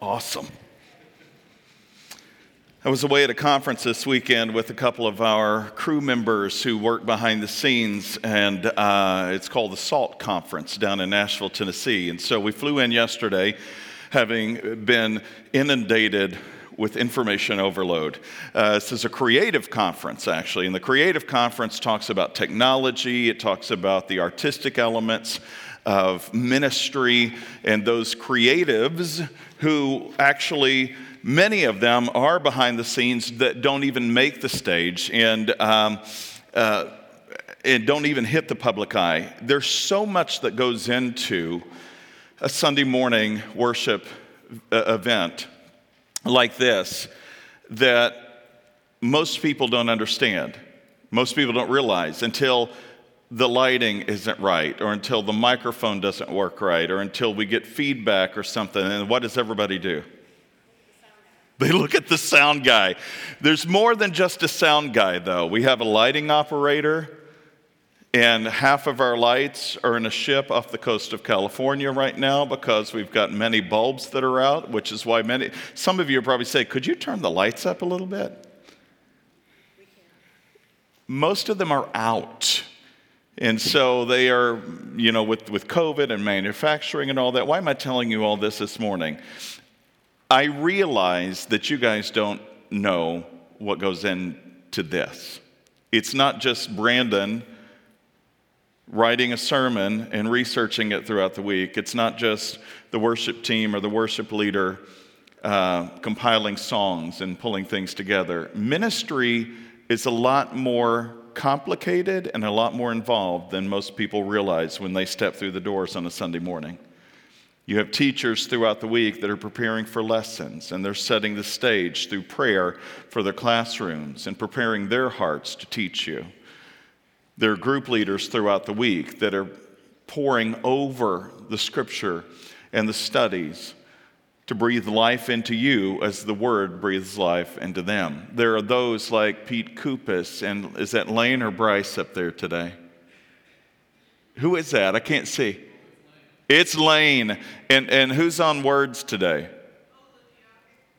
Awesome. I was away at a conference this weekend with a couple of our crew members who work behind the scenes, and uh, it's called the SALT Conference down in Nashville, Tennessee. And so we flew in yesterday, having been inundated with information overload. Uh, this is a creative conference, actually, and the creative conference talks about technology, it talks about the artistic elements of ministry, and those creatives who actually, many of them are behind the scenes that don't even make the stage and, um, uh, and don't even hit the public eye. There's so much that goes into a Sunday morning worship uh, event like this that most people don't understand. Most people don't realize until the lighting isn't right, or until the microphone doesn't work right, or until we get feedback or something. And what does everybody do? They look at the sound guy. There's more than just a sound guy, though. We have a lighting operator, and half of our lights are in a ship off the coast of California right now because we've got many bulbs that are out, which is why many, some of you probably say, Could you turn the lights up a little bit? Most of them are out. And so they are, you know, with, with COVID and manufacturing and all that. Why am I telling you all this this morning? I realize that you guys don't know what goes into this. It's not just Brandon writing a sermon and researching it throughout the week. It's not just the worship team or the worship leader uh, compiling songs and pulling things together. Ministry is a lot more complicated and a lot more involved than most people realize when they step through the doors on a Sunday morning. You have teachers throughout the week that are preparing for lessons and they're setting the stage through prayer for their classrooms and preparing their hearts to teach you. There are group leaders throughout the week that are pouring over the scripture and the studies to breathe life into you as the word breathes life into them. There are those like Pete Kupis, and is that Lane or Bryce up there today? Who is that? I can't see. It's Lane. And, and who's on words today?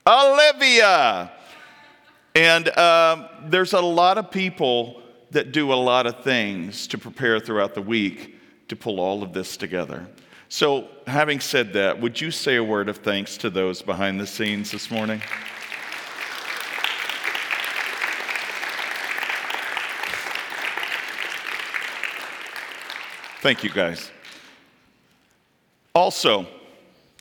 Olivia. Olivia. And um, there's a lot of people that do a lot of things to prepare throughout the week to pull all of this together. So, having said that, would you say a word of thanks to those behind the scenes this morning? Thank you, guys. Also,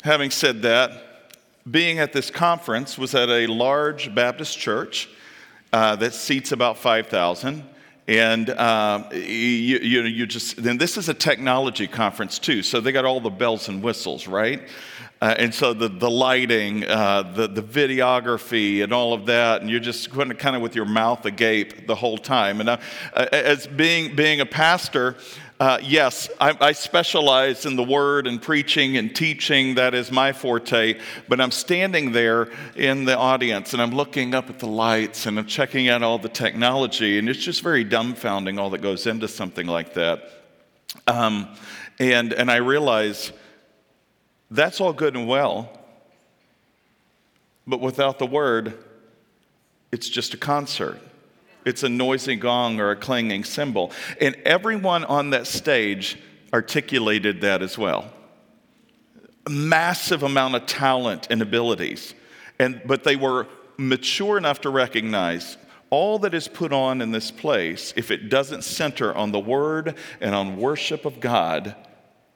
having said that, being at this conference was at a large Baptist church uh, that seats about 5,000. And um, you, you, you just, then this is a technology conference too, so they got all the bells and whistles, right? Uh, and so the, the lighting, uh, the, the videography, and all of that, and you're just going kind of with your mouth agape the whole time. And uh, as being, being a pastor, uh, yes, I, I, specialize in the word and preaching and teaching. That is my forte. But I'm standing there in the audience and I'm looking up at the lights and I'm checking out all the technology. And it's just very dumbfounding all that goes into something like that. Um, and, and I realize that's all good and well. But without the word, it's just a concert. It's a noisy gong or a clanging cymbal. And everyone on that stage articulated that as well. A massive amount of talent and abilities. And, but they were mature enough to recognize all that is put on in this place, if it doesn't center on the word and on worship of God,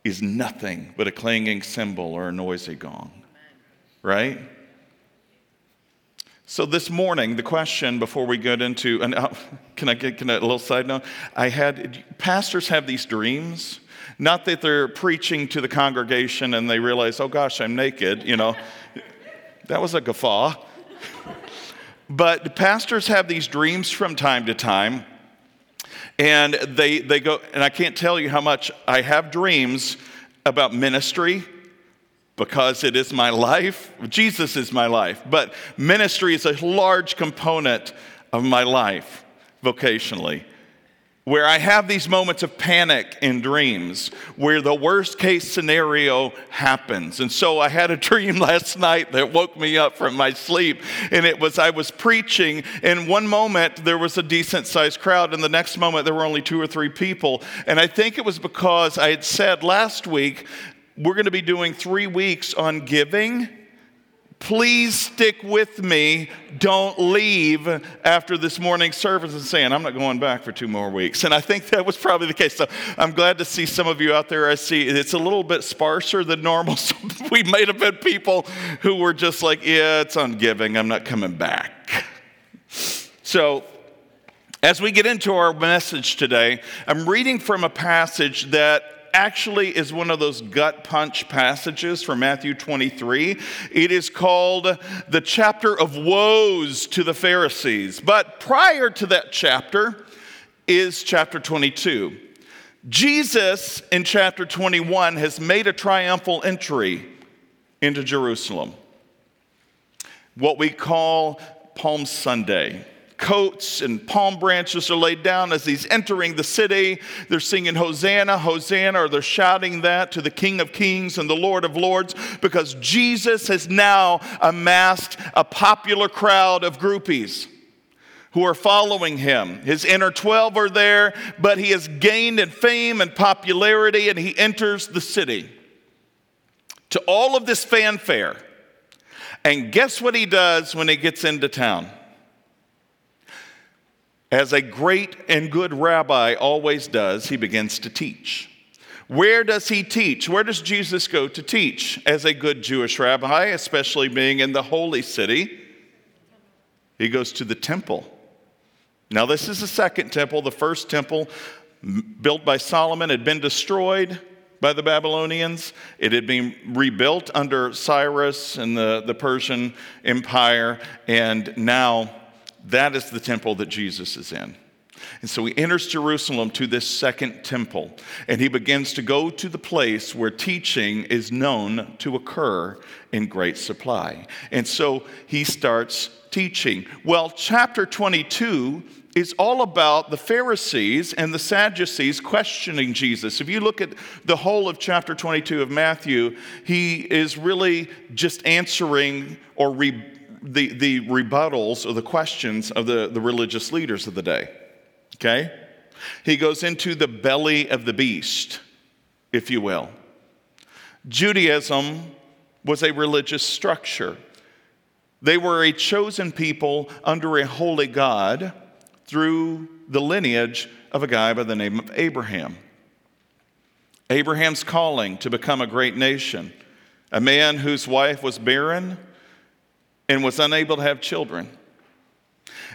is nothing but a clanging cymbal or a noisy gong. Right? So this morning, the question before we get into, and uh, can I get can I, a little side note? I had pastors have these dreams, not that they're preaching to the congregation and they realize, oh gosh, I'm naked, you know. That was a guffaw. but pastors have these dreams from time to time. And they, they go, and I can't tell you how much I have dreams about ministry because it is my life. Jesus is my life. But ministry is a large component of my life vocationally where I have these moments of panic in dreams, where the worst case scenario happens. And so I had a dream last night that woke me up from my sleep. And it was I was preaching, and one moment there was a decent sized crowd, and the next moment there were only two or three people. And I think it was because I had said last week, we're going to be doing three weeks on giving please stick with me. Don't leave after this morning's service and saying, I'm not going back for two more weeks. And I think that was probably the case. So I'm glad to see some of you out there. I see it's a little bit sparser than normal. So we might have been people who were just like, yeah, it's on giving. I'm not coming back. So as we get into our message today, I'm reading from a passage that actually is one of those gut punch passages from Matthew 23. It is called the chapter of woes to the Pharisees. But prior to that chapter is chapter 22. Jesus in chapter 21 has made a triumphal entry into Jerusalem, what we call Palm Sunday coats and palm branches are laid down as he's entering the city. They're singing Hosanna, Hosanna, or they're shouting that to the King of Kings and the Lord of Lords because Jesus has now amassed a popular crowd of groupies who are following him. His inner 12 are there, but he has gained in fame and popularity and he enters the city. To all of this fanfare. And guess what he does when he gets into town? As a great and good rabbi always does, he begins to teach. Where does he teach? Where does Jesus go to teach as a good Jewish rabbi, especially being in the holy city? He goes to the temple. Now, this is the second temple. The first temple, built by Solomon, had been destroyed by the Babylonians. It had been rebuilt under Cyrus and the, the Persian Empire, and now that is the temple that Jesus is in. And so he enters Jerusalem to this second temple, and he begins to go to the place where teaching is known to occur in great supply. And so he starts teaching. Well, chapter 22 is all about the Pharisees and the Sadducees questioning Jesus. If you look at the whole of chapter 22 of Matthew, he is really just answering or the, the rebuttals or the questions of the, the religious leaders of the day. Okay? He goes into the belly of the beast, if you will. Judaism was a religious structure. They were a chosen people under a holy God through the lineage of a guy by the name of Abraham. Abraham's calling to become a great nation, a man whose wife was barren and was unable to have children.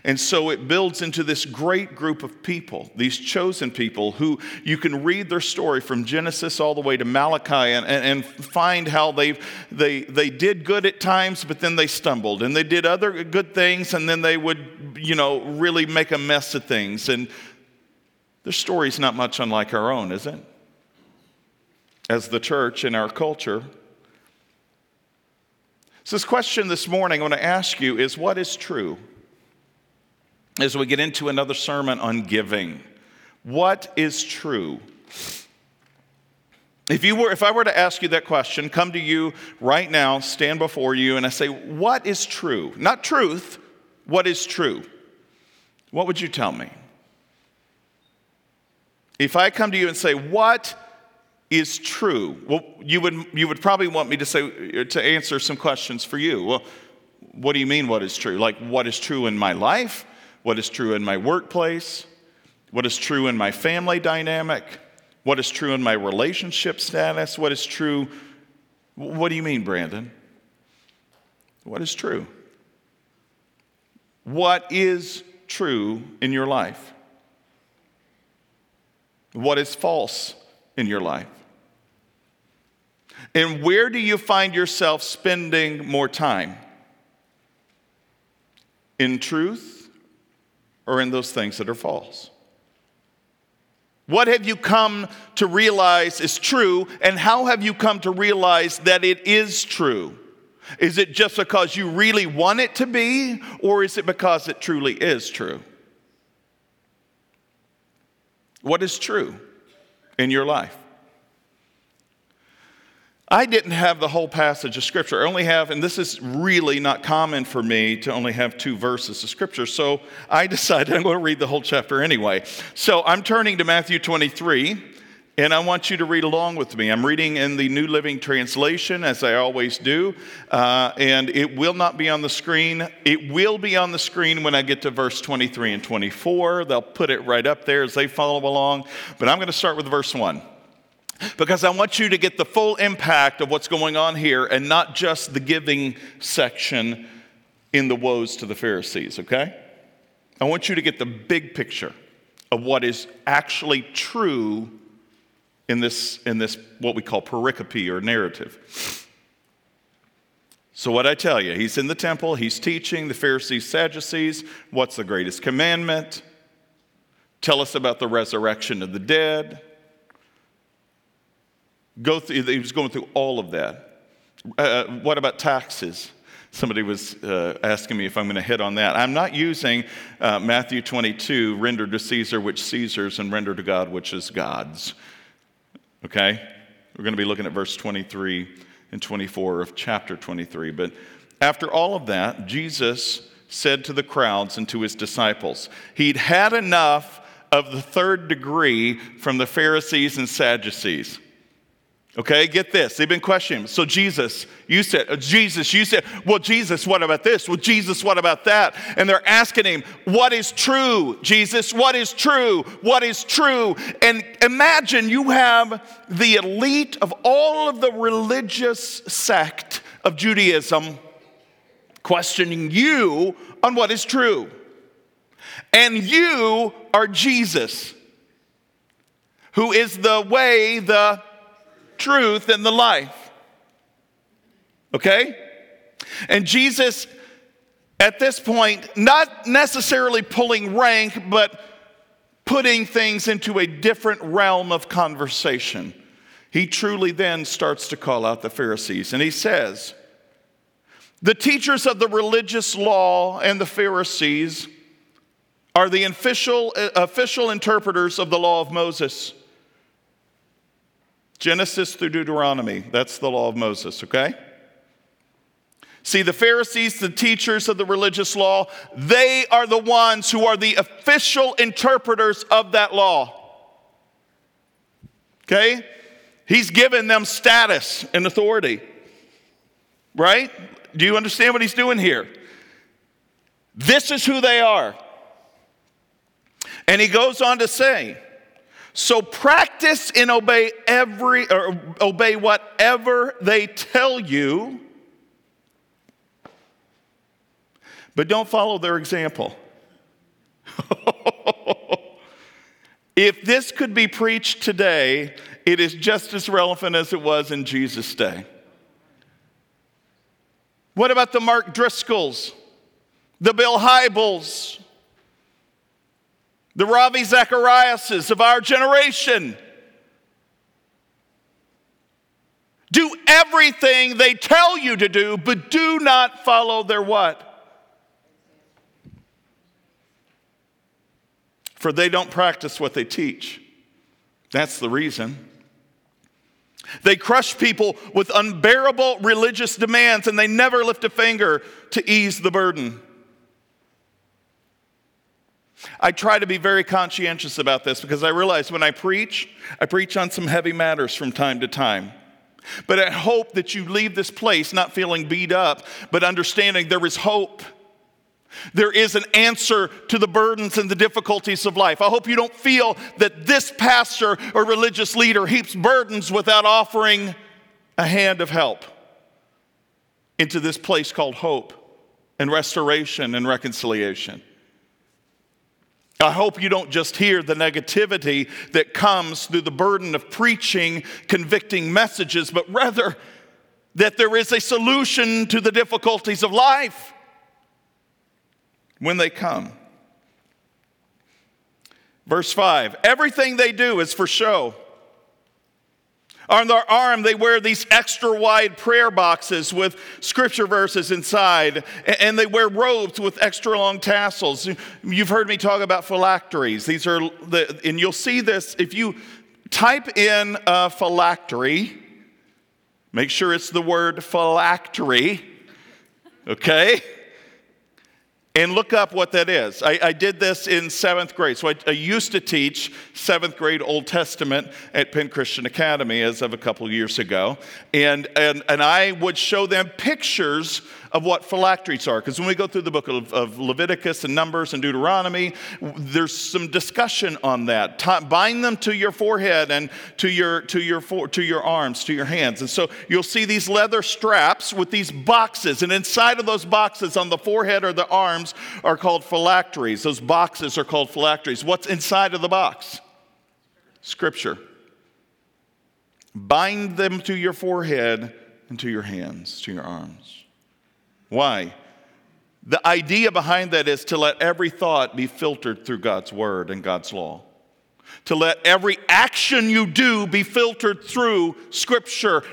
And so it builds into this great group of people, these chosen people who you can read their story from Genesis all the way to Malachi and, and, find how they, they, they did good at times, but then they stumbled. And they did other good things, and then they would, you know, really make a mess of things. And their story's not much unlike our own, is it? As the church in our culture, so, this question this morning I want to ask you is what is true? As we get into another sermon on giving, what is true? If, you were, if I were to ask you that question, come to you right now, stand before you, and I say, What is true? Not truth, what is true? What would you tell me? If I come to you and say, What is true? Well, you would, you would probably want me to say, to answer some questions for you. Well, what do you mean, what is true? Like, what is true in my life? What is true in my workplace? What is true in my family dynamic? What is true in my relationship status? What is true? What do you mean, Brandon? What is true? What is true in your life? What is false in your life? And where do you find yourself spending more time? in truth or in those things that are false? What have you come to realize is true, and how have you come to realize that it is true? Is it just because you really want it to be, or is it because it truly is true? What is true in your life? I didn't have the whole passage of Scripture. I only have, and this is really not common for me to only have two verses of Scripture. So I decided I'm going to read the whole chapter anyway. So I'm turning to Matthew 23, and I want you to read along with me. I'm reading in the New Living Translation, as I always do, uh, and it will not be on the screen. It will be on the screen when I get to verse 23 and 24. They'll put it right up there as they follow along. But I'm going to start with verse 1 because I want you to get the full impact of what's going on here and not just the giving section in the woes to the Pharisees, okay? I want you to get the big picture of what is actually true in this, in this what we call pericope or narrative. So, what I tell you, he's in the temple, he's teaching the Pharisees, Sadducees, what's the greatest commandment? Tell us about the resurrection of the dead. Go through, he was going through all of that. Uh, what about taxes? Somebody was uh, asking me if I'm going to hit on that. I'm not using uh, Matthew 22, render to Caesar which Caesar's and render to God which is God's. Okay? We're going to be looking at verse 23 and 24 of chapter 23. But after all of that, Jesus said to the crowds and to his disciples, He'd had enough of the third degree from the Pharisees and Sadducees. Okay, get this. They've been questioning. So, Jesus, you said, uh, Jesus, you said, well, Jesus, what about this? Well, Jesus, what about that? And they're asking him, what is true, Jesus? What is true? What is true? And imagine you have the elite of all of the religious sect of Judaism questioning you on what is true. And you are Jesus, who is the way, the truth, and the life. Okay? And Jesus, at this point, not necessarily pulling rank, but putting things into a different realm of conversation. He truly then starts to call out the Pharisees. And he says, The teachers of the religious law and the Pharisees are the official, official interpreters of the law of Moses. Genesis through Deuteronomy. That's the law of Moses, okay? See, the Pharisees, the teachers of the religious law, they are the ones who are the official interpreters of that law. Okay? He's given them status and authority. Right? Do you understand what he's doing here? This is who they are. And he goes on to say, so practice and obey every or obey whatever they tell you. But don't follow their example. if this could be preached today, it is just as relevant as it was in Jesus' day. What about the Mark Driscolls, the Bill Hybels, the Ravi Zachariases of our generation. Do everything they tell you to do, but do not follow their what? For they don't practice what they teach. That's the reason. They crush people with unbearable religious demands and they never lift a finger to ease the burden. I try to be very conscientious about this because I realize when I preach, I preach on some heavy matters from time to time. But I hope that you leave this place not feeling beat up, but understanding there is hope. There is an answer to the burdens and the difficulties of life. I hope you don't feel that this pastor or religious leader heaps burdens without offering a hand of help into this place called hope and restoration and reconciliation. I hope you don't just hear the negativity that comes through the burden of preaching convicting messages, but rather that there is a solution to the difficulties of life. when they come. Verse 5 Everything they do is for show. On their arm, they wear these extra wide prayer boxes with scripture verses inside, and they wear robes with extra long tassels. You've heard me talk about phylacteries. These are, the, and you'll see this if you type in a phylactery, make sure it's the word phylactery, okay? And look up what that is. I, I, did this in seventh grade. So I, I, used to teach seventh grade Old Testament at Penn Christian Academy as of a couple years ago. And, and, and I would show them pictures of what phylacteries are. Because when we go through the book of, of, Leviticus and Numbers and Deuteronomy, there's some discussion on that. Bind them to your forehead and to your, to, your for- to your arms, to your hands. And so you'll see these leather straps with these boxes. And inside of those boxes on the forehead or the arms are called phylacteries. Those boxes are called phylacteries. What's inside of the box? Scripture. Bind them to your forehead and to your hands, to your arms. Why? The idea behind that is to let every thought be filtered through God's word and God's law. To let every action you do be filtered through scripture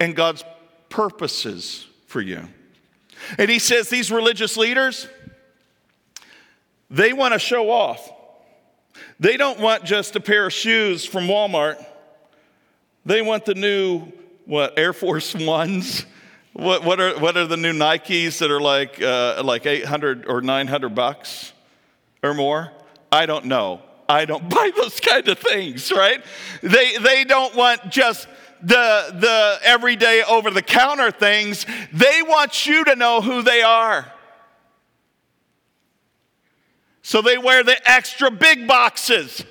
and God's purposes for you. And he says these religious leaders, they want to show off. They don't want just a pair of shoes from Walmart. They want the new, what, Air Force Ones what, what, are, what are the new Nikes that are like, uh, like 800 or 900 bucks or more? I don't know. I don't buy those kind of things, right? They, they don't want just the, the everyday over the counter things. They want you to know who they are. So they wear the extra big boxes,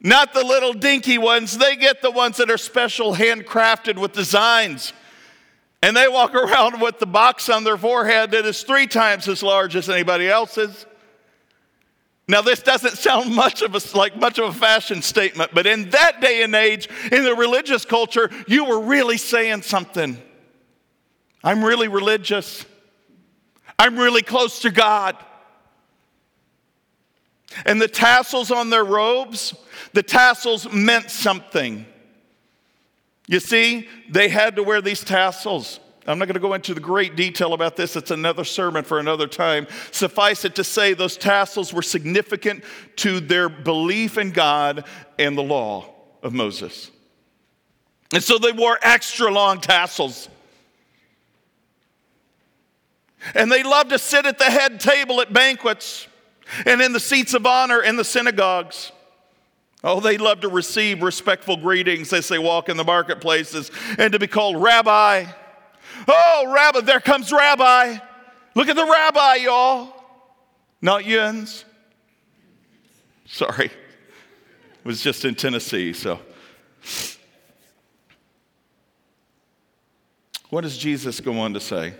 not the little dinky ones. They get the ones that are special handcrafted with designs. And they walk around with the box on their forehead that is three times as large as anybody else's. Now, this doesn't sound much of a, like much of a fashion statement, but in that day and age, in the religious culture, you were really saying something. I'm really religious. I'm really close to God. And the tassels on their robes, the tassels meant something. You see, they had to wear these tassels. I'm not going to go into the great detail about this. It's another sermon for another time. Suffice it to say, those tassels were significant to their belief in God and the law of Moses. And so they wore extra long tassels. And they loved to sit at the head table at banquets and in the seats of honor in the synagogues. Oh, they love to receive respectful greetings as they walk in the marketplaces and to be called rabbi. Oh, rabbi, there comes rabbi. Look at the rabbi, y'all. Not Jens. Sorry. It was just in Tennessee, so. What does Jesus go on to say?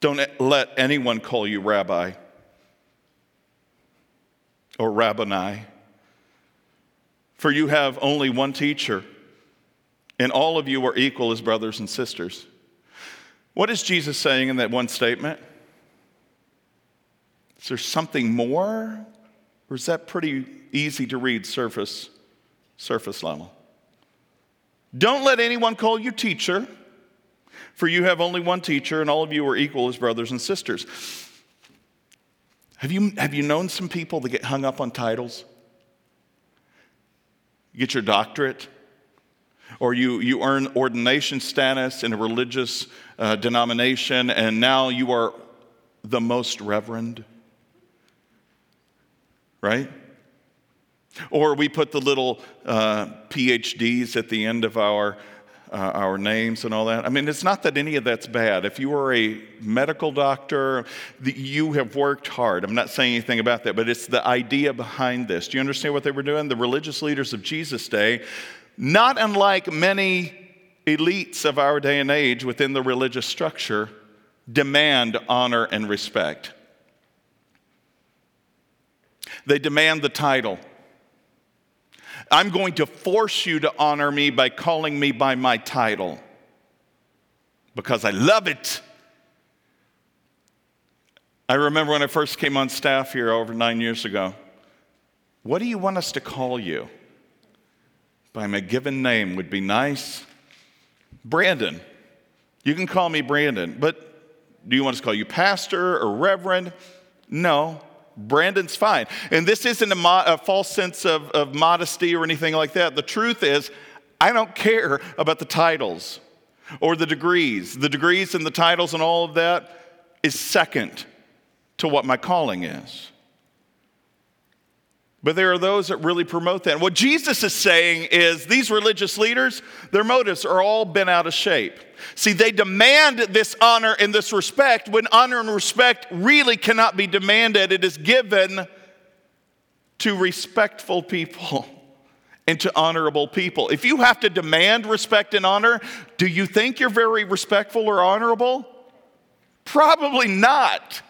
Don't let anyone call you rabbi or rabboni for you have only one teacher, and all of you are equal as brothers and sisters. What is Jesus saying in that one statement? Is there something more? Or is that pretty easy to read surface, surface level? Don't let anyone call you teacher, for you have only one teacher, and all of you are equal as brothers and sisters. Have you, have you known some people that get hung up on titles? You get your doctorate, or you, you earn ordination status in a religious uh, denomination, and now you are the most reverend. Right? Or we put the little uh, PhDs at the end of our uh, our names and all that. I mean, it's not that any of that's bad. If you are a medical doctor, you have worked hard. I'm not saying anything about that, but it's the idea behind this. Do you understand what they were doing? The religious leaders of Jesus' day, not unlike many elites of our day and age within the religious structure, demand honor and respect. They demand the title. I'm going to force you to honor me by calling me by my title because I love it. I remember when I first came on staff here over nine years ago. What do you want us to call you? By my given name would be nice. Brandon. You can call me Brandon, but do you want us to call you pastor or reverend? No. Brandon's fine. And this isn't a, mo- a false sense of, of modesty or anything like that. The truth is, I don't care about the titles or the degrees. The degrees and the titles and all of that is second to what my calling is. But there are those that really promote that. And what Jesus is saying is these religious leaders, their motives are all bent out of shape. See, they demand this honor and this respect when honor and respect really cannot be demanded. It is given to respectful people and to honorable people. If you have to demand respect and honor, do you think you're very respectful or honorable? Probably not.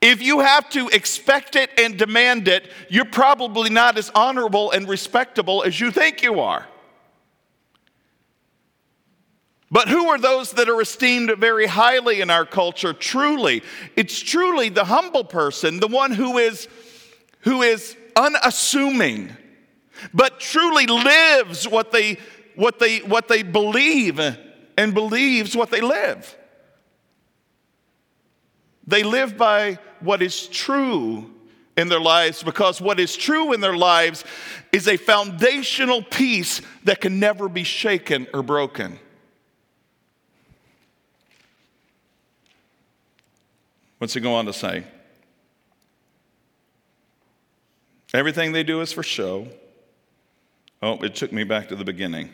If you have to expect it and demand it, you're probably not as honorable and respectable as you think you are. But who are those that are esteemed very highly in our culture? Truly, it's truly the humble person, the one who is, who is unassuming, but truly lives what they, what, they, what they believe and believes what they live. They live by what is true in their lives because what is true in their lives is a foundational piece that can never be shaken or broken. What's he go on to say? Everything they do is for show. Oh, it took me back to the beginning.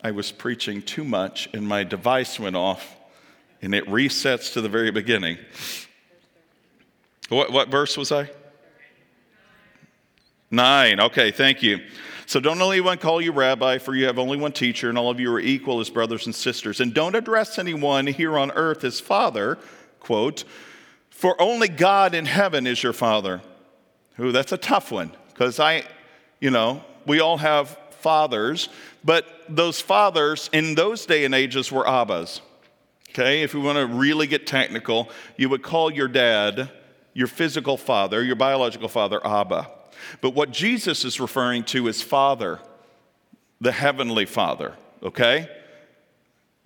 I was preaching too much and my device went off and it resets to the very beginning. What, what verse was I? Nine. Okay, thank you. So don't only one call you rabbi, for you have only one teacher, and all of you are equal as brothers and sisters. And don't address anyone here on earth as father, quote, for only God in heaven is your father. Ooh, that's a tough one, because I, you know, we all have fathers, but those fathers in those day and ages were abbas. Okay, if we want to really get technical, you would call your dad, your physical father, your biological father, Abba. But what Jesus is referring to is Father, the Heavenly Father, okay?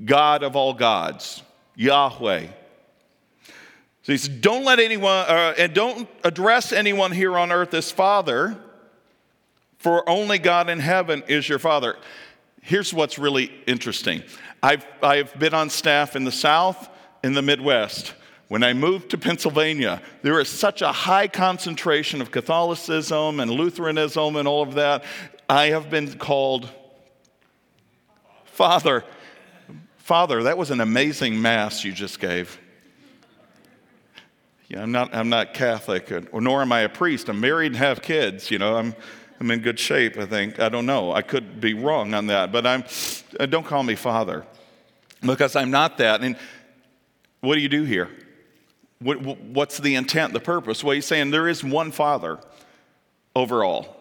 God of all gods, Yahweh. So he says, don't let anyone, uh, and don't address anyone here on earth as Father, for only God in heaven is your Father. Here's what's really interesting I've, I've been on staff in the South, in the Midwest. When I moved to Pennsylvania, there is such a high concentration of Catholicism and Lutheranism and all of that. I have been called Father. Father, that was an amazing mass you just gave. Yeah, I'm not, I'm not Catholic, or nor am I a priest. I'm married and have kids. You know, I'm, I'm in good shape, I think. I don't know. I could be wrong on that, but I'm, uh, don't call me Father because I'm not that. And what do you do here? What, what's the intent, the purpose? Well, he's saying there is one Father overall,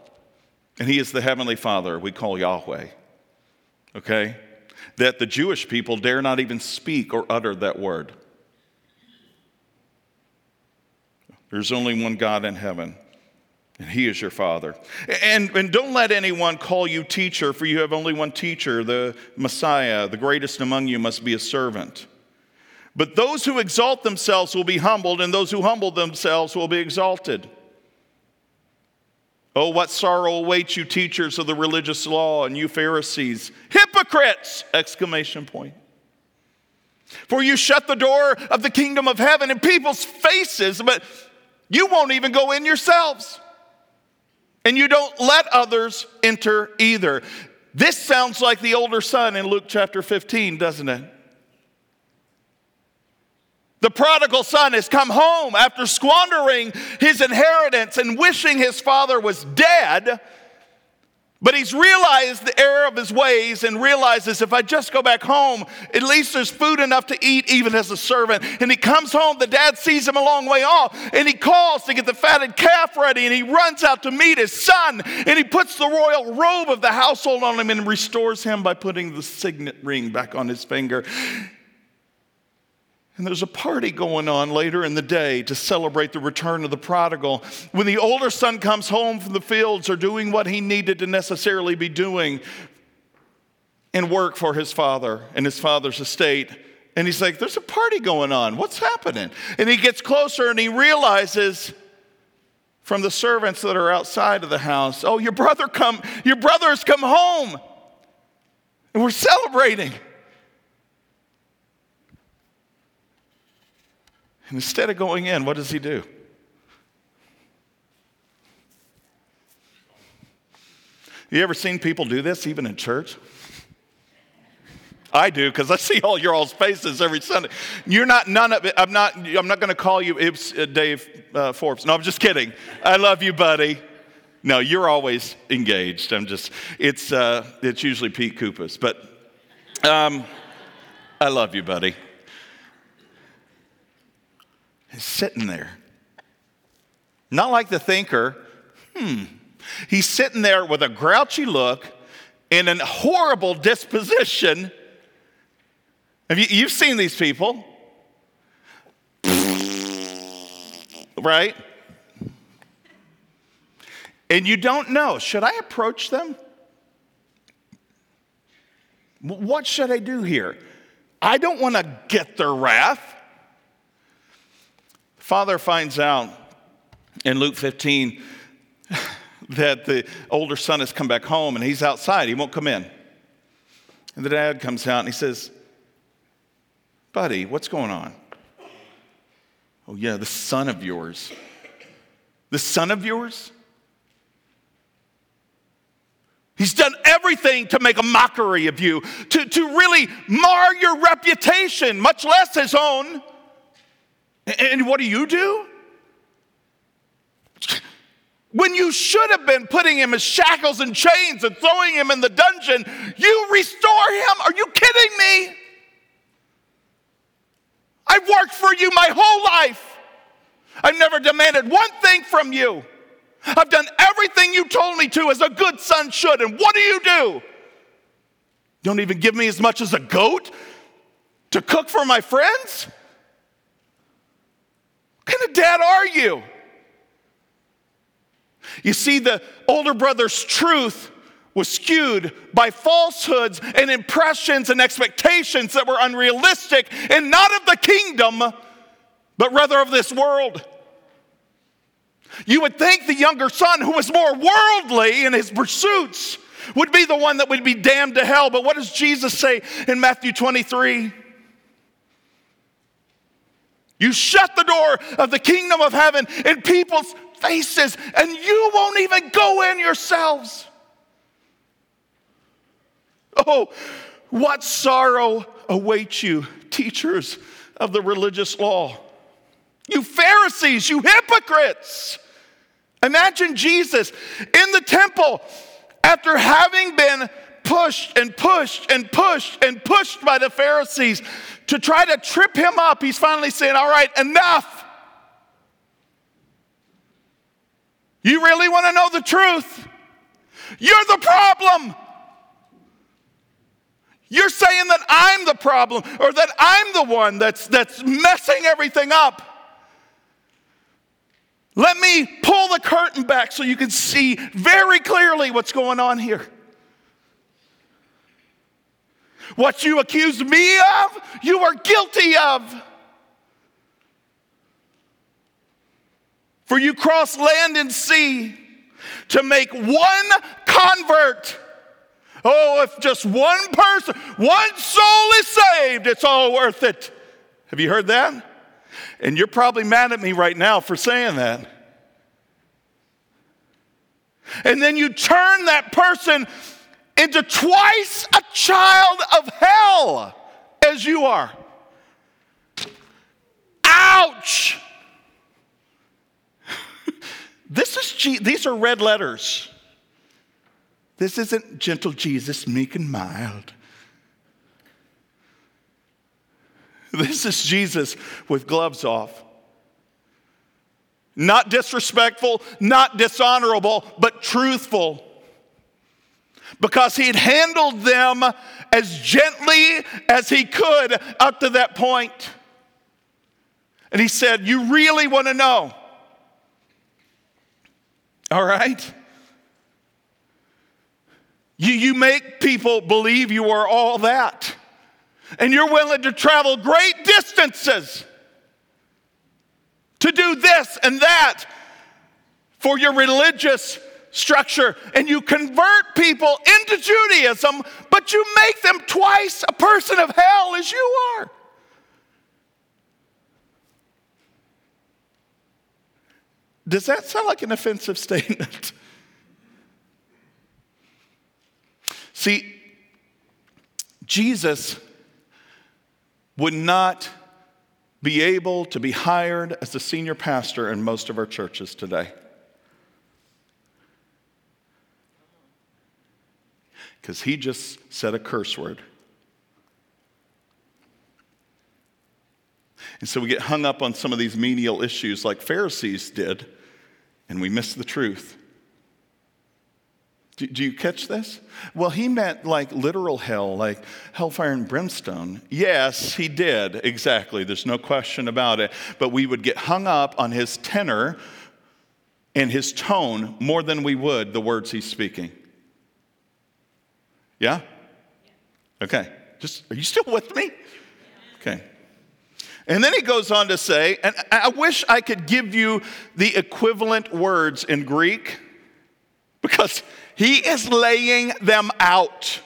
and He is the Heavenly Father we call Yahweh. Okay? That the Jewish people dare not even speak or utter that word. There's only one God in heaven. And he is your father. And, and don't let anyone call you teacher, for you have only one teacher, the Messiah. The greatest among you must be a servant. But those who exalt themselves will be humbled, and those who humble themselves will be exalted. Oh, what sorrow awaits you, teachers of the religious law, and you Pharisees, hypocrites! Exclamation point. For you shut the door of the kingdom of heaven in people's faces, but you won't even go in yourselves and you don't let others enter either. This sounds like the older son in Luke chapter 15, doesn't it? The prodigal son has come home after squandering his inheritance and wishing his father was dead. But he's realized the error of his ways and realizes if I just go back home, at least there's food enough to eat even as a servant. And he comes home, the dad sees him a long way off, and he calls to get the fatted calf ready, and he runs out to meet his son, and he puts the royal robe of the household on him and restores him by putting the signet ring back on his finger. And there's a party going on later in the day to celebrate the return of the prodigal. When the older son comes home from the fields or doing what he needed to necessarily be doing and work for his father and his father's estate, and he's like, There's a party going on. What's happening? And he gets closer and he realizes from the servants that are outside of the house, Oh, your brother come, your brother has come home. And we're celebrating. And instead of going in, what does he do? You ever seen people do this, even in church? I do because I see all your all's faces every Sunday. You're not none of it. I'm not. I'm not going to call you uh, Dave uh, Forbes. No, I'm just kidding. I love you, buddy. No, you're always engaged. I'm just. It's uh, it's usually Pete Koopas, but um, I love you, buddy. Sitting there. Not like the thinker. Hmm. He's sitting there with a grouchy look and a horrible disposition. Have you, you've seen these people, right? And you don't know, should I approach them? What should I do here? I don't want to get their wrath. Father finds out in Luke 15 that the older son has come back home and he's outside. He won't come in. And the dad comes out and he says, Buddy, what's going on? Oh, yeah, the son of yours. The son of yours? He's done everything to make a mockery of you, to, to really mar your reputation, much less his own. And what do you do? When you should have been putting him in shackles and chains and throwing him in the dungeon, you restore him. Are you kidding me? I've worked for you my whole life. I've never demanded one thing from you. I've done everything you told me to as a good son should. And what do you do? Don't even give me as much as a goat to cook for my friends? What kind of dad are you? You see, the older brother's truth was skewed by falsehoods and impressions and expectations that were unrealistic and not of the kingdom, but rather of this world. You would think the younger son, who was more worldly in his pursuits, would be the one that would be damned to hell. But what does Jesus say in Matthew 23? You shut the door of the kingdom of heaven in people's faces, and you won't even go in yourselves. Oh, what sorrow awaits you, teachers of the religious law. You Pharisees, you hypocrites. Imagine Jesus in the temple after having been pushed and pushed and pushed and pushed by the Pharisees to try to trip him up, he's finally saying, All right, enough. You really want to know the truth? You're the problem. You're saying that I'm the problem or that I'm the one that's, that's messing everything up. Let me pull the curtain back so you can see very clearly what's going on here. What you accuse me of, you are guilty of. For you cross land and sea to make one convert. Oh, if just one person, one soul is saved, it's all worth it. Have you heard that? And you're probably mad at me right now for saying that. And then you turn that person into twice a child of hell as you are. Ouch! this is G- these are red letters. This isn't gentle Jesus, meek and mild. This is Jesus with gloves off. Not disrespectful, not dishonorable, but truthful because he'd handled them as gently as he could up to that point. And he said, You really want to know? All right? You, you make people believe you are all that. And you're willing to travel great distances to do this and that for your religious structure. And you convert people into Judaism, but you make them twice a person of hell as you are. Does that sound like an offensive statement? See, Jesus would not be able to be hired as a senior pastor in most of our churches today. Because he just said a curse word. And so we get hung up on some of these menial issues like Pharisees did, and we miss the truth. Do, do, you catch this? Well, he meant like literal hell, like hellfire and brimstone. Yes, he did, exactly. There's no question about it. But we would get hung up on his tenor and his tone more than we would the words he's speaking. Yeah? Okay. Just are you still with me? Okay. And then he goes on to say, and I wish I could give you the equivalent words in Greek because he is laying them out.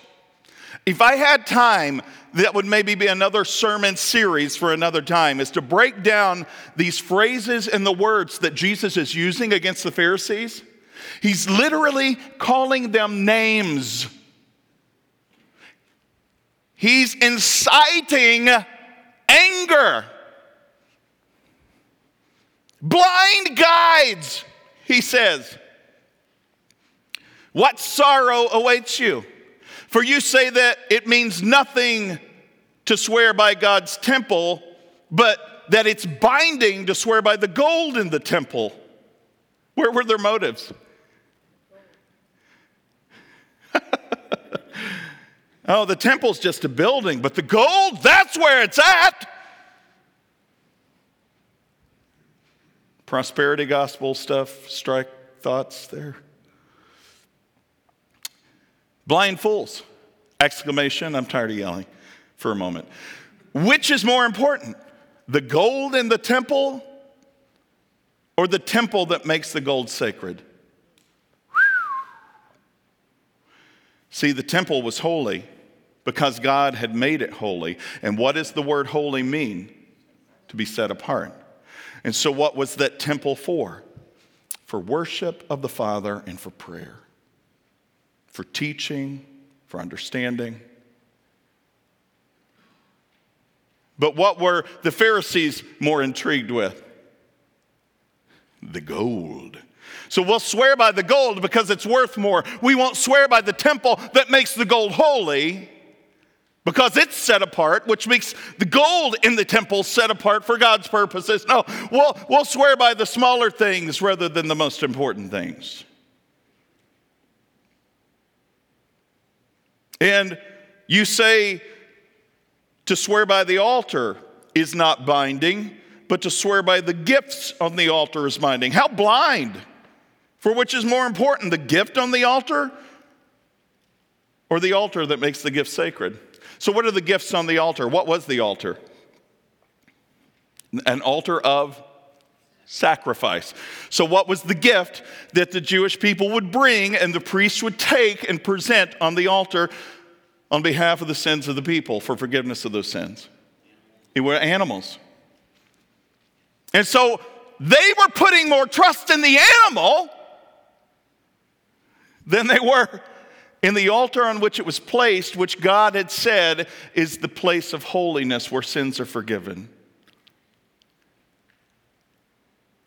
If I had time, that would maybe be another sermon series for another time, is to break down these phrases and the words that Jesus is using against the Pharisees. He's literally calling them names. He's inciting anger. Blind guides, he says. What sorrow awaits you? For you say that it means nothing to swear by God's temple, but that it's binding to swear by the gold in the temple. Where were their motives? Oh, the temple's just a building, but the gold, that's where it's at. Prosperity gospel stuff, strike thoughts there. Blind fools! Exclamation. I'm tired of yelling for a moment. Which is more important, the gold in the temple or the temple that makes the gold sacred? See, the temple was holy because God had made it holy. And what does the word holy mean? To be set apart. And so, what was that temple for? For worship of the Father and for prayer for teaching, for understanding. But what were the Pharisees more intrigued with? The gold. So we'll swear by the gold because it's worth more. We won't swear by the temple that makes the gold holy because it's set apart, which makes the gold in the temple set apart for God's purposes. No, we'll, we'll swear by the smaller things rather than the most important things. And you say to swear by the altar is not binding, but to swear by the gifts on the altar is binding. How blind! For which is more important, the gift on the altar or the altar that makes the gift sacred? So, what are the gifts on the altar? What was the altar? An altar of sacrifice. So, what was the gift that the Jewish people would bring and the priests would take and present on the altar on behalf of the sins of the people for forgiveness of those sins? It were animals. And so they were putting more trust in the animal than they were in the altar on which it was placed, which God had said is the place of holiness where sins are forgiven.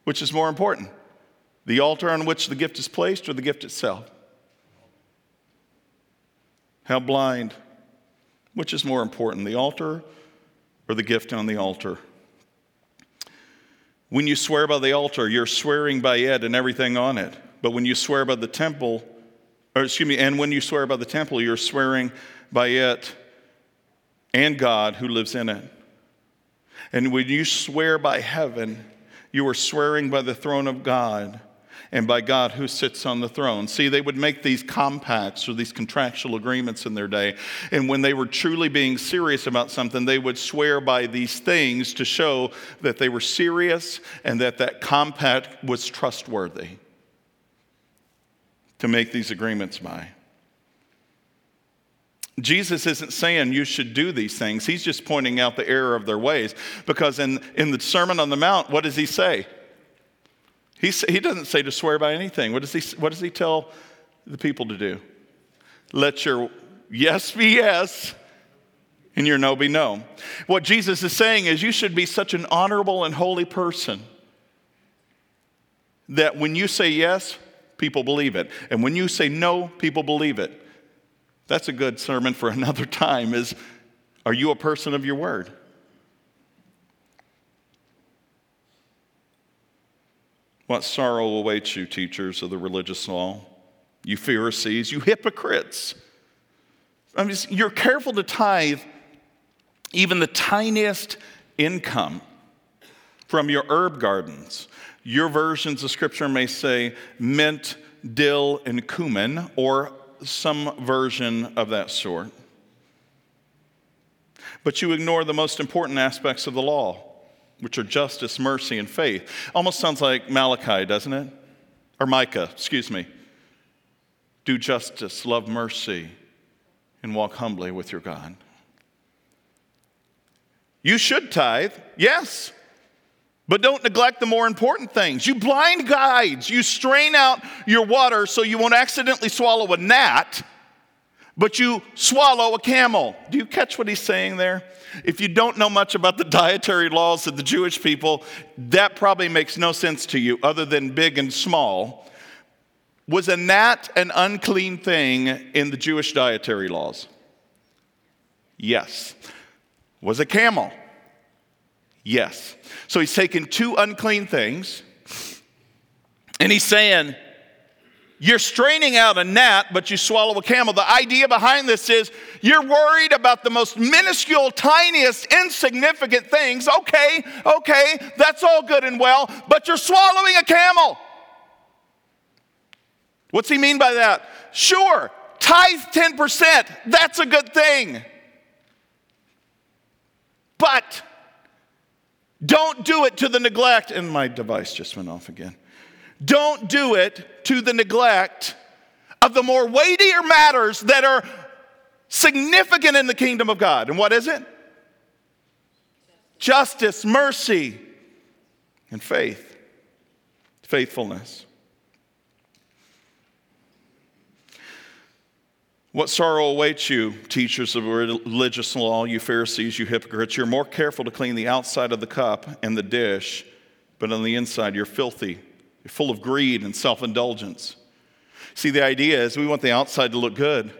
Which is more important, the altar on which the gift is placed or the gift itself? How blind. Which is more important, the altar or the gift on the altar? When you swear by the altar, you're swearing by it and everything on it. But when you swear by the temple, or excuse me, and when you swear by the temple, you're swearing by it and God who lives in it. And when you swear by heaven, you are swearing by the throne of God and by God who sits on the throne. See, they would make these compacts or these contractual agreements in their day. And when they were truly being serious about something, they would swear by these things to show that they were serious and that that compact was trustworthy to make these agreements by. Jesus isn't saying you should do these things. He's just pointing out the error of their ways. Because in, in the Sermon on the Mount, what does he say? He, he doesn't say to swear by anything. What does, he, what does he tell the people to do? Let your yes be yes and your no be no. What Jesus is saying is you should be such an honorable and holy person that when you say yes, people believe it. And when you say no, people believe it. That's a good sermon for another time is are you a person of your word? What sorrow awaits you, teachers of the religious law, you Pharisees, you hypocrites. I mean, you're careful to tithe even the tiniest income from your herb gardens. Your versions of scripture may say mint, dill, and cumin, or some version of that sort. But you ignore the most important aspects of the law which are justice, mercy, and faith. Almost sounds like Malachi, doesn't it? Or Micah, excuse me. Do justice, love mercy, and walk humbly with your God. You should tithe, yes, but don't neglect the more important things. You blind guides, you strain out your water so you won't accidentally swallow a gnat, but you swallow a camel. Do you catch what he's saying there? If you don't know much about the dietary laws of the Jewish people, that probably makes no sense to you other than big and small. Was a gnat an unclean thing in the Jewish dietary laws? Yes. Was a camel? Yes. So he's taken two unclean things and he's saying, you're straining out a gnat, but you swallow a camel. The idea behind this is you're worried about the most minuscule, tiniest, insignificant things. Okay, okay, that's all good and well, but you're swallowing a camel. What's he mean by that? Sure, tithe 10%, that's a good thing. But don't do it to the neglect. And my device just went off again. Don't do it to the neglect of the more weightier matters that are significant in the kingdom of God. And what is it? Justice, mercy, and faith, faithfulness. What sorrow awaits you, teachers of religious law, you Pharisees, you hypocrites? You're more careful to clean the outside of the cup and the dish, but on the inside you're filthy you're full of greed and self indulgence. See, the idea is we want the outside to look good.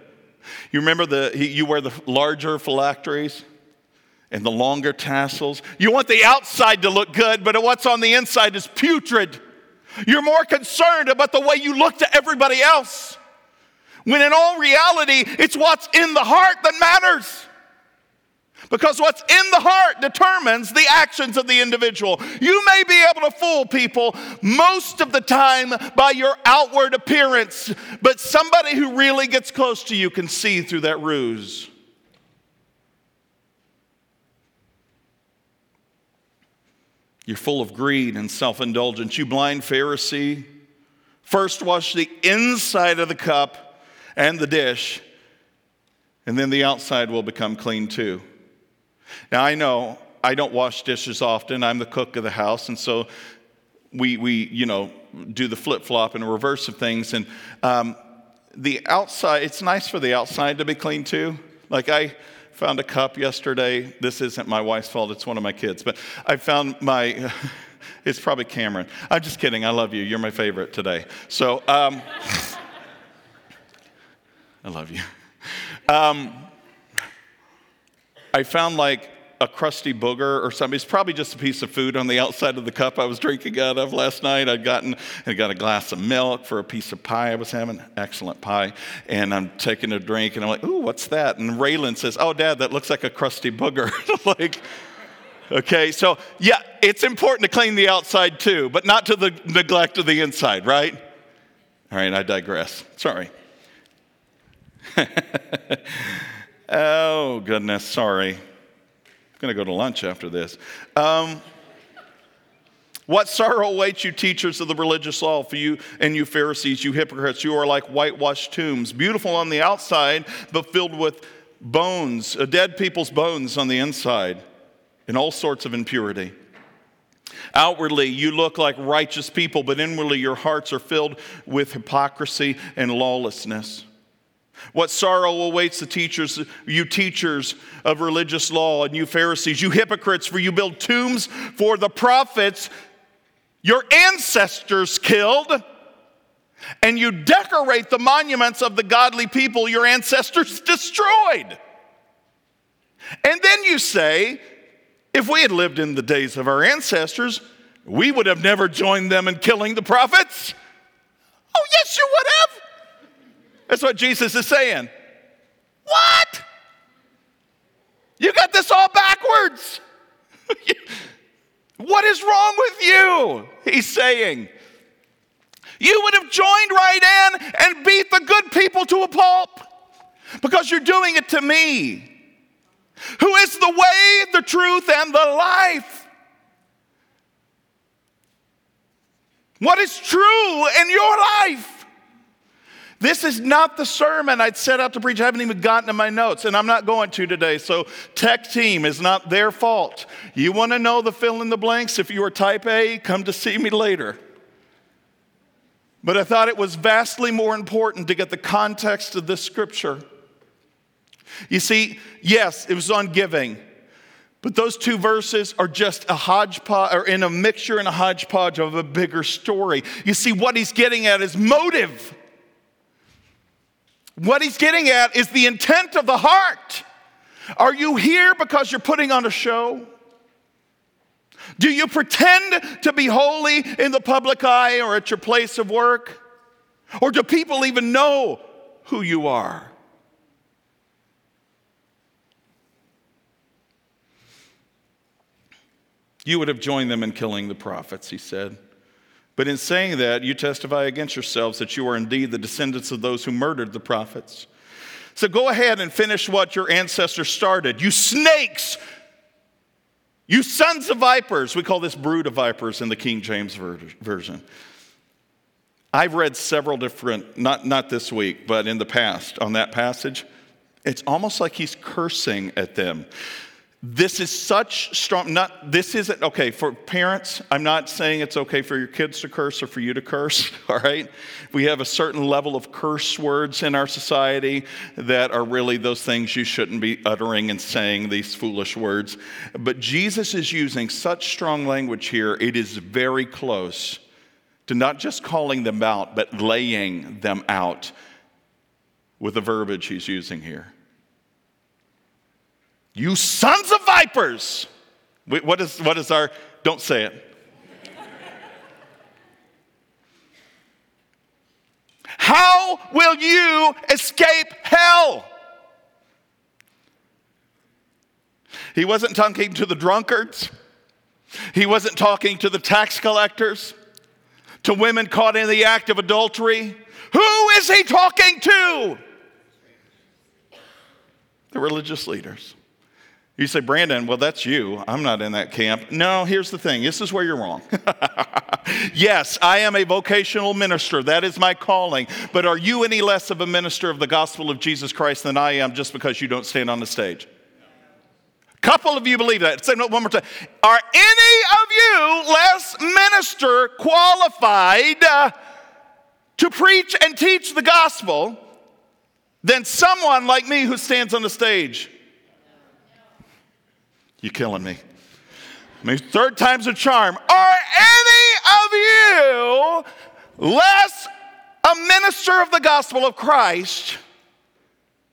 You remember the you wear the larger phylacteries and the longer tassels. You want the outside to look good, but what's on the inside is putrid. You're more concerned about the way you look to everybody else. When in all reality, it's what's in the heart that matters. Because what's in the heart determines the actions of the individual. You may be able to fool people most of the time by your outward appearance, but somebody who really gets close to you can see through that ruse. You're full of greed and self indulgence. You blind Pharisee. First, wash the inside of the cup and the dish, and then the outside will become clean too. Now, I know I don't wash dishes often. I'm the cook of the house, and so we, we you know, do the flip flop and reverse of things. And um, the outside, it's nice for the outside to be clean too. Like I found a cup yesterday. This isn't my wife's fault, it's one of my kids. But I found my, it's probably Cameron. I'm just kidding. I love you. You're my favorite today. So, um, I love you. Um, I found like a crusty booger or something. It's probably just a piece of food on the outside of the cup I was drinking out of last night. I'd gotten, I got a glass of milk for a piece of pie I was having, excellent pie, and I'm taking a drink, and I'm like, "Ooh, what's that?" And Raylan says, "Oh, Dad, that looks like a crusty booger." like, Okay, so yeah, it's important to clean the outside too, but not to the neglect of the inside, right? All right, I digress. Sorry. oh, goodness, sorry. I'm going to go to lunch after this. Um, what sorrow awaits you, teachers of the religious law, for you and you Pharisees, you hypocrites? You are like whitewashed tombs, beautiful on the outside, but filled with bones, uh, dead people's bones on the inside, and all sorts of impurity. Outwardly, you look like righteous people, but inwardly, your hearts are filled with hypocrisy and lawlessness. What sorrow awaits the teachers, you teachers of religious law, and you Pharisees, you hypocrites, for you build tombs for the prophets your ancestors killed, and you decorate the monuments of the godly people your ancestors destroyed. And then you say, if we had lived in the days of our ancestors, we would have never joined them in killing the prophets. Oh, yes, you would have. That's what Jesus is saying. What? You got this all backwards. what is wrong with you? He's saying. You would have joined right in and beat the good people to a pulp because you're doing it to me, who is the way, the truth, and the life. What is true in your life? This is not the sermon I'd set out to preach. I haven't even gotten to my notes, and I'm not going to today. So, tech team is not their fault. You want to know the fill in the blanks? If you are type A, come to see me later. But I thought it was vastly more important to get the context of this scripture. You see, yes, it was on giving, but those two verses are just a hodgepodge, or in a mixture and a hodgepodge of a bigger story. You see, what he's getting at is motive. What he's getting at is the intent of the heart. Are you here because you're putting on a show? Do you pretend to be holy in the public eye or at your place of work? Or do people even know who you are? You would have joined them in killing the prophets, he said. But in saying that, you testify against yourselves that you are indeed the descendants of those who murdered the prophets. So go ahead and finish what your ancestors started. You snakes! You sons of vipers. We call this brood of vipers in the King James Version. I've read several different, not, not this week, but in the past on that passage. It's almost like he's cursing at them. This is such strong, not, this isn't, okay, for parents, I'm not saying it's okay for your kids to curse or for you to curse, all right? We have a certain level of curse words in our society that are really those things you shouldn't be uttering and saying, these foolish words. But Jesus is using such strong language here, it is very close to not just calling them out, but laying them out with the verbiage he's using here. You sons of vipers. What is, what is our, don't say it. How will you escape hell? He wasn't talking to the drunkards. He wasn't talking to the tax collectors, to women caught in the act of adultery. Who is he talking to? The religious leaders. You say, Brandon, well, that's you. I'm not in that camp. No, here's the thing this is where you're wrong. yes, I am a vocational minister. That is my calling. But are you any less of a minister of the gospel of Jesus Christ than I am just because you don't stand on the stage? Couple of you believe that. Say no one more time. Are any of you less minister qualified uh, to preach and teach the gospel than someone like me who stands on the stage? You're killing me. I mean, third time's a charm. Are any of you less a minister of the gospel of Christ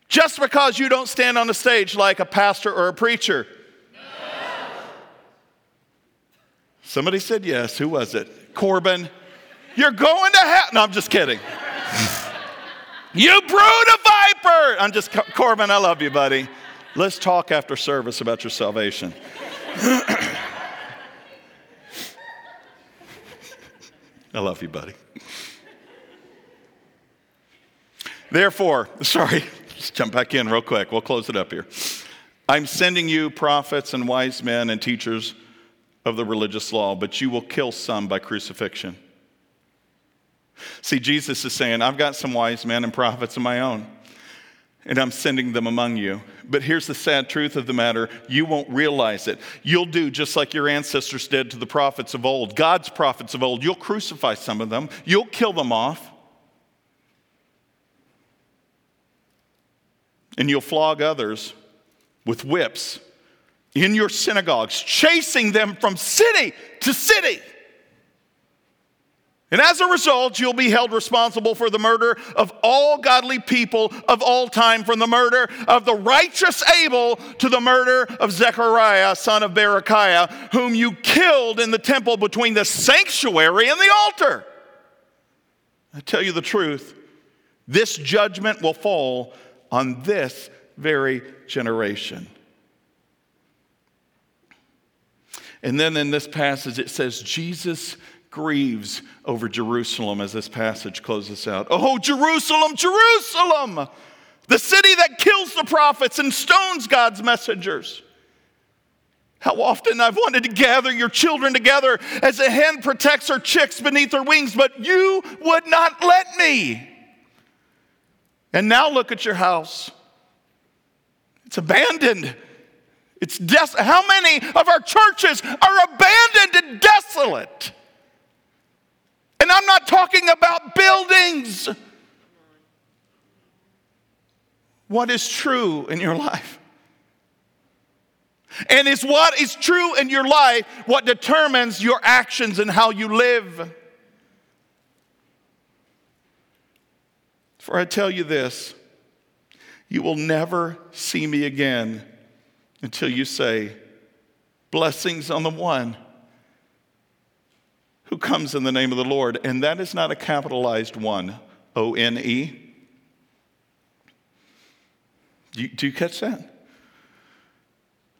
just because you don't stand on the stage like a pastor or a preacher? No. Somebody said yes. Who was it? Corbin. You're going to hell. No, I'm just kidding. you brood of viper. I'm just, Corbin, I love you, buddy. Let's talk after service about your salvation. I love you, buddy. Therefore, sorry, just jump back in real quick. We'll close it up here. I'm sending you prophets and wise men and teachers of the religious law, but you will kill some by crucifixion. See, Jesus is saying, I've got some wise men and prophets of my own, and I'm sending them among you. But here's the sad truth of the matter you won't realize it. You'll do just like your ancestors did to the prophets of old, God's prophets of old. You'll crucify some of them, you'll kill them off. And you'll flog others with whips in your synagogues, chasing them from city to city. And as a result, you'll be held responsible for the murder of all godly people of all time, from the murder of the righteous Abel to the murder of Zechariah, son of Berechiah, whom you killed in the temple between the sanctuary and the altar. I tell you the truth, this judgment will fall on this very generation. And then in this passage, it says, Jesus grieves over Jerusalem as this passage closes out. Oh, Jerusalem, Jerusalem, the city that kills the prophets and stones God's messengers. How often I've wanted to gather your children together as a hen protects her chicks beneath her wings, but you would not let me. And now look at your house. It's abandoned. It's des- How many of our churches are abandoned and desolate? And I'm not talking about buildings. What is true in your life? And is what is true in your life what determines your actions and how you live? For I tell you this you will never see me again until you say, Blessings on the one who comes in the name of the Lord. And that is not a capitalized one, O N E. Do, do you catch that?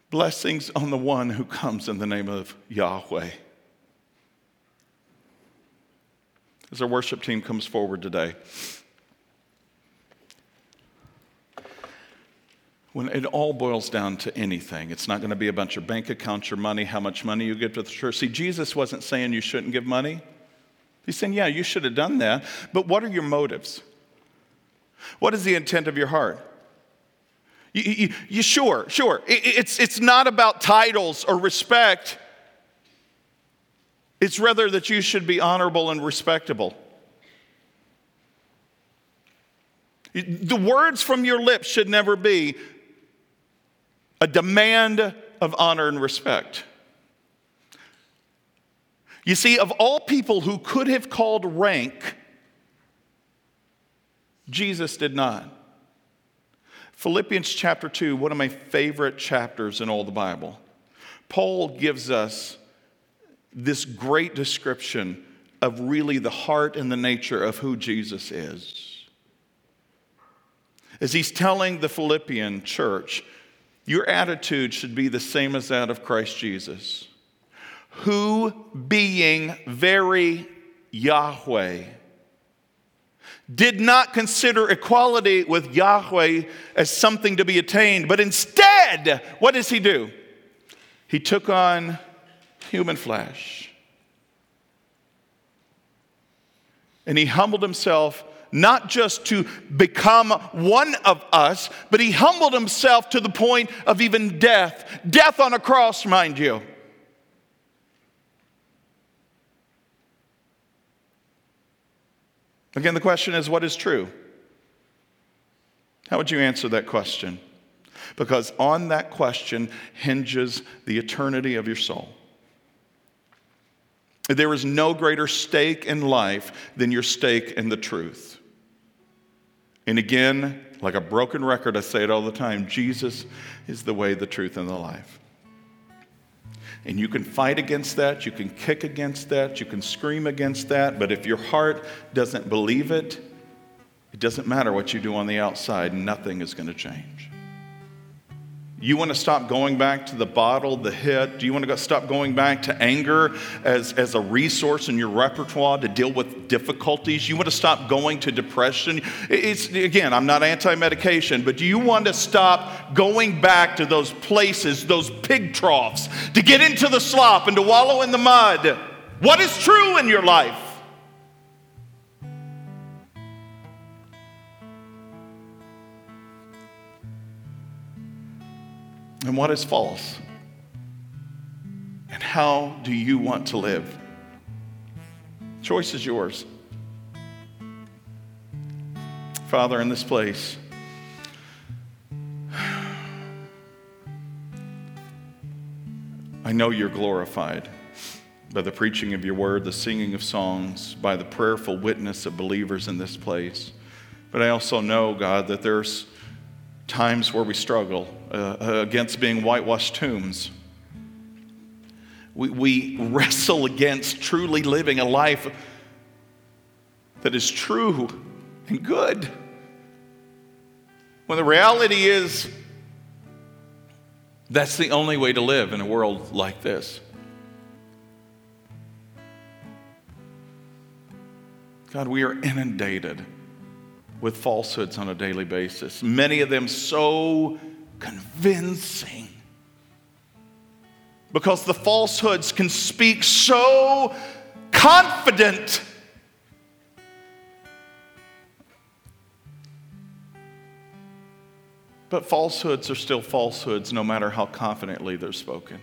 Blessings on the one who comes in the name of Yahweh. As our worship team comes forward today, when it all boils down to anything, it's not going to be about your bank account, your money, how much money you give to the church. See, Jesus wasn't saying you shouldn't give money. He's saying, yeah, you should have done that, but what are your motives? What is the intent of your heart? You, you, you sure, sure. It, it's, it's not about titles or respect. It's rather that you should be honorable and respectable. The words from your lips should never be, a demand of honor and respect. You see, of all people who could have called rank, Jesus did not. Philippians chapter 2, one of my favorite chapters in all the Bible. Paul gives us this great description of really the heart and the nature of who Jesus is. As he's telling the Philippian church, your attitude should be the same as that of Christ Jesus, who, being very Yahweh, did not consider equality with Yahweh as something to be attained, but instead, what does he do? He took on human flesh. And he humbled himself not just to become one of us, but he humbled himself to the point of even death. Death on a cross, mind you. Again, the question is what is true? How would you answer that question? Because on that question hinges the eternity of your soul. There is no greater stake in life than your stake in the truth. And again, like a broken record, I say it all the time Jesus is the way, the truth, and the life. And you can fight against that, you can kick against that, you can scream against that, but if your heart doesn't believe it, it doesn't matter what you do on the outside, nothing is going to change. You want to stop going back to the bottle, the hit? Do you want to go, stop going back to anger as, as a resource in your repertoire to deal with difficulties? You want to stop going to depression? It's, again, I'm not anti medication, but do you want to stop going back to those places, those pig troughs, to get into the slop and to wallow in the mud? What is true in your life? And what is false? And how do you want to live? Choice is yours. Father, in this place, I know you're glorified by the preaching of your word, the singing of songs, by the prayerful witness of believers in this place. But I also know, God, that there's times where we struggle uh, against being whitewashed tombs. We, we wrestle against truly living a life that is true and good. When the reality is, that's the only way to live in a world like this. God, we are inundated with falsehoods on a daily basis, many of them so convincing. Because the falsehoods can speak so confident. But falsehoods are still falsehoods no matter how confidently they're spoken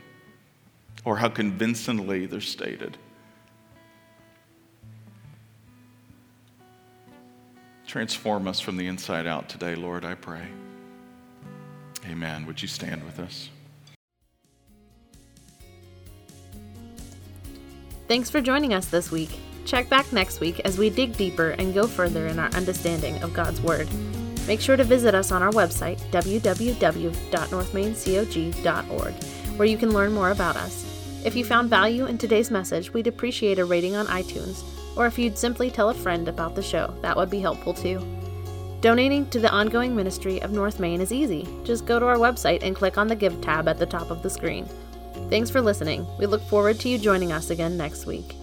or how convincingly they're stated. Transform us from the inside out today, Lord, I pray. Amen. Would you stand with us? Thanks for joining us this week. Check back next week as we dig deeper and go further in our understanding of God's Word. Make sure to visit us on our website, www.northmaincog.org, where you can learn more about us. If you found value in today's message, we'd appreciate a rating on iTunes or if you'd simply tell a friend about the show, that would be helpful too. Donating to the ongoing ministry of North Main is easy. Just go to our website and click on the Give tab at the top of the screen. Thanks for listening. We look forward to you joining us again next week.